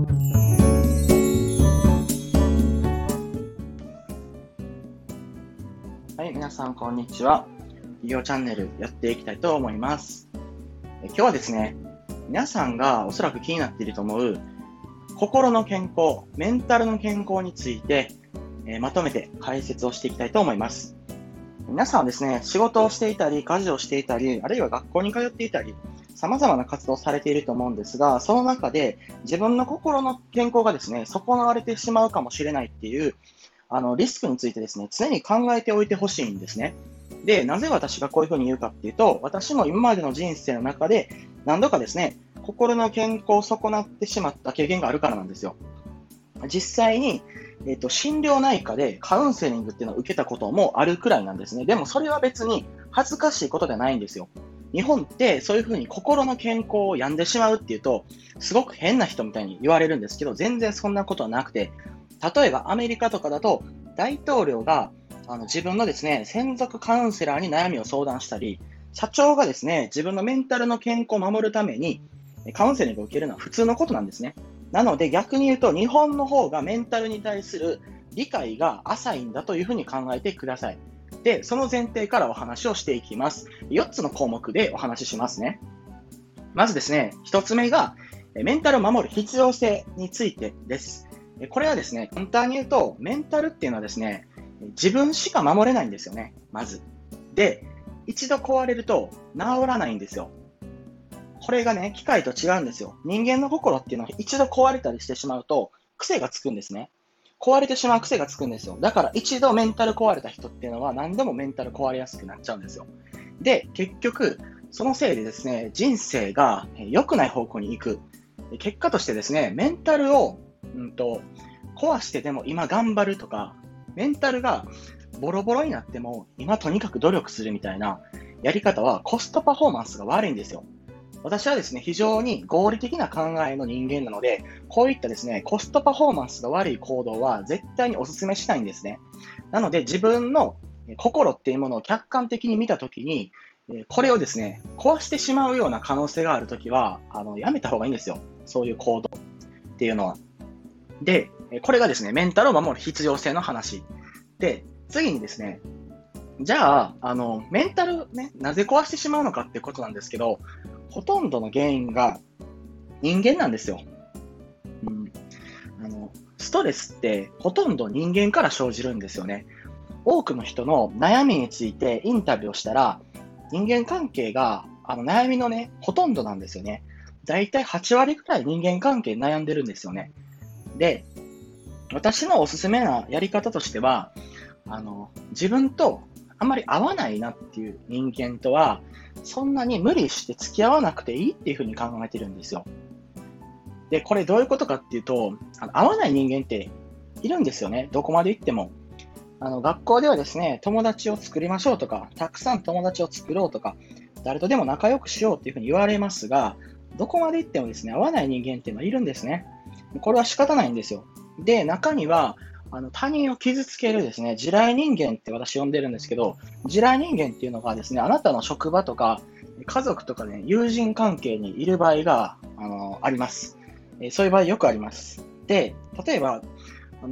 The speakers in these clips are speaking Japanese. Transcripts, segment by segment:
はい、皆さん、こんにちは。企業チャンネルやっていきたいと思います。今日はですね、皆さんがおそらく気になっていると思う、心の健康、メンタルの健康について、えー、まとめて解説をしていきたいと思います。皆さんはですね、仕事をしていたり、家事をしていたり、あるいは学校に通っていたり、様々な活動をされていると思うんですが、その中で自分の心の健康がですね、損なわれてしまうかもしれないっていう、あの、リスクについてですね、常に考えておいてほしいんですね。で、なぜ私がこういうふうに言うかっていうと、私も今までの人生の中で何度かですね、心の健康を損なってしまった経験があるからなんですよ。実際に、えっ、ー、と、心療内科でカウンセリングっていうのを受けたこともあるくらいなんですね。でもそれは別に恥ずかしいことではないんですよ。日本ってそういうふうに心の健康を病んでしまうっていうと、すごく変な人みたいに言われるんですけど、全然そんなことはなくて、例えばアメリカとかだと、大統領があの自分のですね、専属カウンセラーに悩みを相談したり、社長がですね、自分のメンタルの健康を守るために、カウンセリングを受けるのは普通のことなんですね。なので逆に言うと、日本の方がメンタルに対する理解が浅いんだというふうに考えてください。で、その前提からお話をしていきます。4つの項目でお話ししますね。まずですね、1つ目が、メンタルを守る必要性についてです。これはですね、簡単に言うと、メンタルっていうのはですね、自分しか守れないんですよね、まず。で、一度壊れると治らないんですよ。これがね、機械と違うんですよ。人間の心っていうのは一度壊れたりしてしまうと癖がつくんですね。壊れてしまう癖がつくんですよ。だから一度メンタル壊れた人っていうのは何でもメンタル壊れやすくなっちゃうんですよ。で、結局、そのせいでですね、人生が良くない方向に行く。結果としてですね、メンタルを、うんと、壊してでも今頑張るとか、メンタルがボロボロになっても今とにかく努力するみたいなやり方はコストパフォーマンスが悪いんですよ。私はですね、非常に合理的な考えの人間なので、こういったですね、コストパフォーマンスが悪い行動は絶対にお勧めしないんですね。なので、自分の心っていうものを客観的に見たときに、これをですね、壊してしまうような可能性があるときは、あの、やめた方がいいんですよ。そういう行動っていうのは。で、これがですね、メンタルを守る必要性の話。で、次にですね、じゃあ、あの、メンタルね、なぜ壊してしまうのかってことなんですけど、ほとんどの原因が人間なんですよ。うん、あのストレスってほとんど人間から生じるんですよね。多くの人の悩みについてインタビューをしたら、人間関係があの悩みのね、ほとんどなんですよね。だいたい8割くらい人間関係悩んでるんですよね。で、私のおすすめなやり方としては、あの、自分とあんまり合わないなっていう人間とは、そんなに無理して付き合わなくていいっていうふうに考えてるんですよ。で、これどういうことかっていうと、あの合わない人間っているんですよね。どこまで行っても。あの、学校ではですね、友達を作りましょうとか、たくさん友達を作ろうとか、誰とでも仲良くしようっていうふうに言われますが、どこまで行ってもですね、合わない人間っていうのはいるんですね。これは仕方ないんですよ。で、中には、あの他人を傷つけるですね、地雷人間って私呼んでるんですけど、地雷人間っていうのがですね、あなたの職場とか、家族とかね、友人関係にいる場合が、あのあります。えそういう場合よくあります。で、例えば、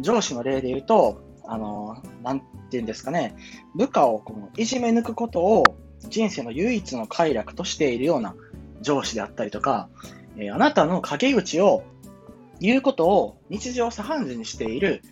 上司の例で言うと、あの、なんて言うんですかね、部下をこのいじめ抜くことを人生の唯一の快楽としているような上司であったりとか、えあなたの陰口を言うことを日常茶飯事にしている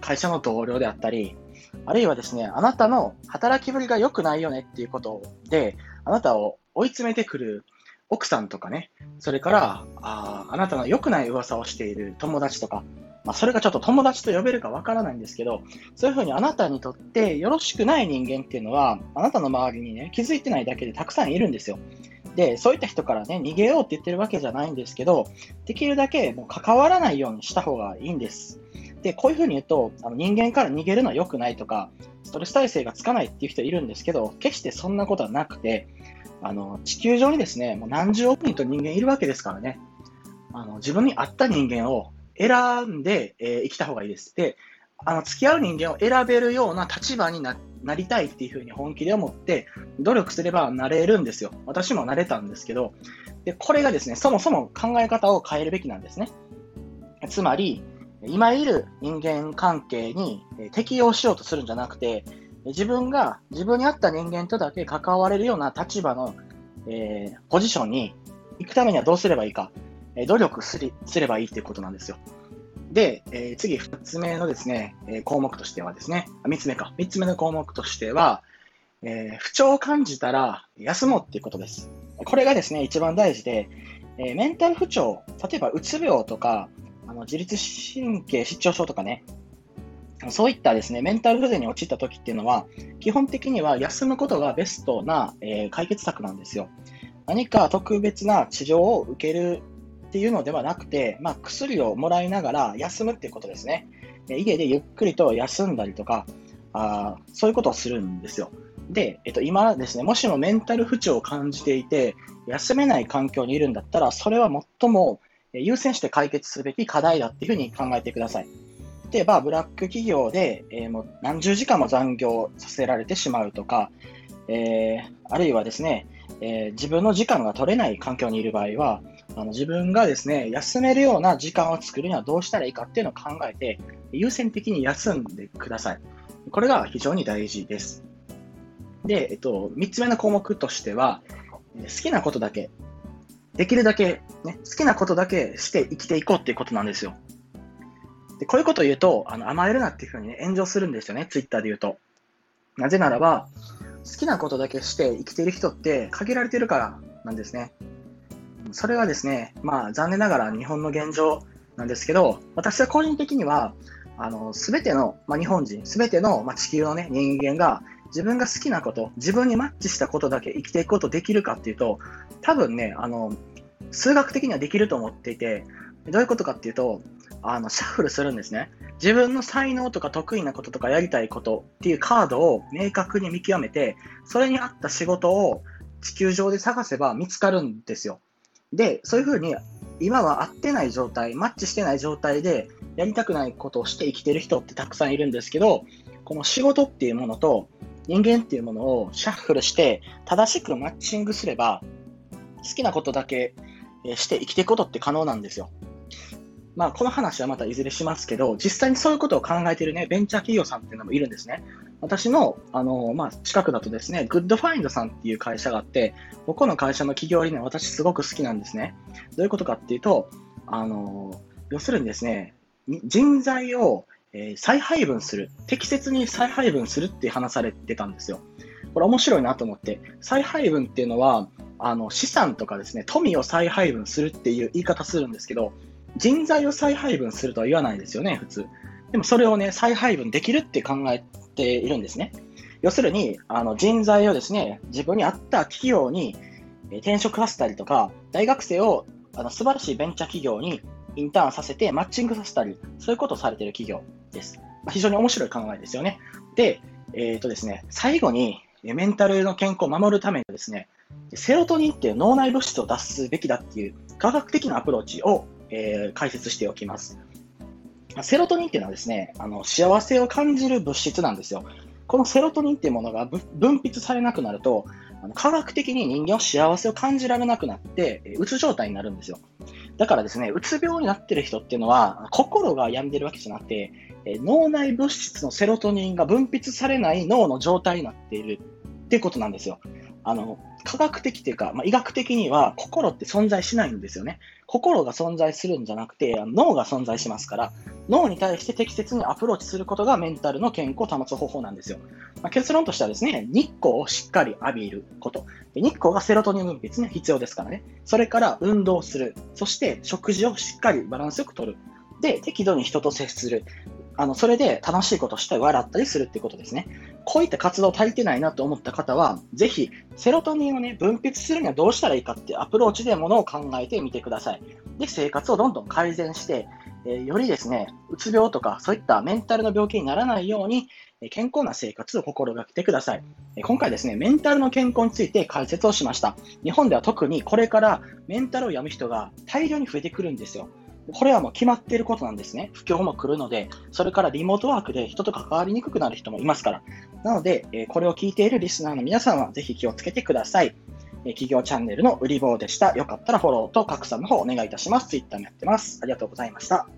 会社の同僚であったり、あるいはですね、あなたの働きぶりが良くないよねっていうことで、あなたを追い詰めてくる奥さんとかね、それからああなたの良くない噂をしている友達とか、まあ、それがちょっと友達と呼べるかわからないんですけど、そういうふうにあなたにとってよろしくない人間っていうのは、あなたの周りにね、気づいてないだけでたくさんいるんですよ。で、そういった人からね、逃げようって言ってるわけじゃないんですけど、できるだけもう関わらないようにした方がいいんです。で、こういうふうに言うと、あの人間から逃げるのは良くないとか、ストレス耐性がつかないっていう人いるんですけど、決してそんなことはなくて、あの地球上にですね、もう何十億人と人間いるわけですからね、あの自分に合った人間を選んで、えー、生きた方がいいです。で、あの付き合う人間を選べるような立場になりたいっていうふうに本気で思って、努力すればなれるんですよ。私もなれたんですけど、でこれがですね、そもそも考え方を変えるべきなんですね。つまり、今いる人間関係に適応しようとするんじゃなくて、自分が自分に合った人間とだけ関われるような立場の、えー、ポジションに行くためにはどうすればいいか、え、努力すればいいということなんですよ。で、えー、次、2つ目のですね、え項目としてはですね、3つ目か、3つ目の項目としては、え不調を感じたら休もうっていうことです。これがですね、一番大事で、えメンタル不調、例えばうつ病とか、あの自律神経失調症とかね、そういったですね、メンタル不全に陥った時っていうのは、基本的には休むことがベストな、えー、解決策なんですよ。何か特別な治療を受けるっていうのではなくて、まあ、薬をもらいながら休むっていうことですね。家でゆっくりと休んだりとか、あそういうことをするんですよ。で、えっと、今ですね、もしもメンタル不調を感じていて、休めない環境にいるんだったら、それは最も優先して解決すべき課題だっていうふうに考えてください。例えば、ブラック企業で、えー、もう何十時間も残業させられてしまうとか、えー、あるいはですね、えー、自分の時間が取れない環境にいる場合は、あの自分がですね、休めるような時間を作るにはどうしたらいいかっていうのを考えて、優先的に休んでください。これが非常に大事です。で、えっと、3つ目の項目としては、好きなことだけ、できるだけ、ね、好きなことだけして生きていこうっていうことなんですよ。で、こういうことを言うと、あの甘えるなっていうふうに、ね、炎上するんですよね、ツイッターで言うと。なぜならば、好きなことだけして生きている人って限られてるからなんですね。それはですね、まあ残念ながら日本の現状なんですけど、私は個人的には、あの、すべての、まあ、日本人、すべての、まあ、地球のね、人間が自分が好きなこと、自分にマッチしたことだけ生きていくことできるかっていうと、多分ね、あの、数学的にはできると思っていて、どういうことかっていうと、あの、シャッフルするんですね。自分の才能とか得意なこととかやりたいことっていうカードを明確に見極めて、それに合った仕事を地球上で探せば見つかるんですよ。で、そういうふうに今は合ってない状態、マッチしてない状態でやりたくないことをして生きてる人ってたくさんいるんですけど、この仕事っていうものと人間っていうものをシャッフルして正しくマッチングすれば好きなことだけして生きていくことって可能なんですよ。まあ、この話はまたいずれしますけど、実際にそういうことを考えているね、ベンチャー企業さんっていうのもいるんですね。私の、あの、まあ、近くだとですね、グッドファインドさんっていう会社があって、ここの会社の企業理念、私すごく好きなんですね。どういうことかっていうと、あの、要するにですね、人材を再配分する、適切に再配分するって話されてたんですよ。これ面白いなと思って、再配分っていうのは、あの資産とかですね、富を再配分するっていう言い方するんですけど、人材を再配分するとは言わないですよね、普通。でもそれをね、再配分できるって考えているんですね。要するに、あの人材をですね、自分に合った企業に転職させたりとか、大学生をあの素晴らしいベンチャー企業にインターンさせてマッチングさせたり、そういうことをされている企業です。まあ、非常に面白い考えですよね。で、えっ、ー、とですね、最後にメンタルの健康を守るためにですね、セロトニンっていう脳内物質を出すべきだっていう科学的なアプローチをえー、解説しておきます。セロトニンっていうのはですね、あの幸せを感じる物質なんですよ。このセロトニンっていうものが分泌されなくなると、科学的に人間は幸せを感じられなくなって、うつ状態になるんですよ。だからですね、うつ病になってる人っていうのは、心が病んでるわけじゃなくて、脳内物質のセロトニンが分泌されない脳の状態になっているっていうことなんですよ。あの、科学的というか、まあ、医学的には心って存在しないんですよね。心が存在するんじゃなくて、脳が存在しますから、脳に対して適切にアプローチすることがメンタルの健康を保つ方法なんですよ。まあ、結論としてはですね、日光をしっかり浴びること。日光がセロトニン分泌ね、必要ですからね。それから運動する。そして食事をしっかりバランスよくとる。で、適度に人と接する。あの、それで楽しいことしたり笑ったりするっていうことですね。こういった活動足りてないなと思った方は、ぜひ、セロトニンをね、分泌するにはどうしたらいいかっていうアプローチでものを考えてみてください。で、生活をどんどん改善して、えー、よりですね、うつ病とかそういったメンタルの病気にならないように、健康な生活を心がけてください。今回ですね、メンタルの健康について解説をしました。日本では特にこれからメンタルを病む人が大量に増えてくるんですよ。これはもう決まっていることなんですね。不況も来るので、それからリモートワークで人と関わりにくくなる人もいますから。なので、えこれを聞いているリスナーの皆さんはぜひ気をつけてください。え企業チャンネルの売り棒でした。よかったらフォローと拡散の方お願いいたします。Twitter もやってます。ありがとうございました。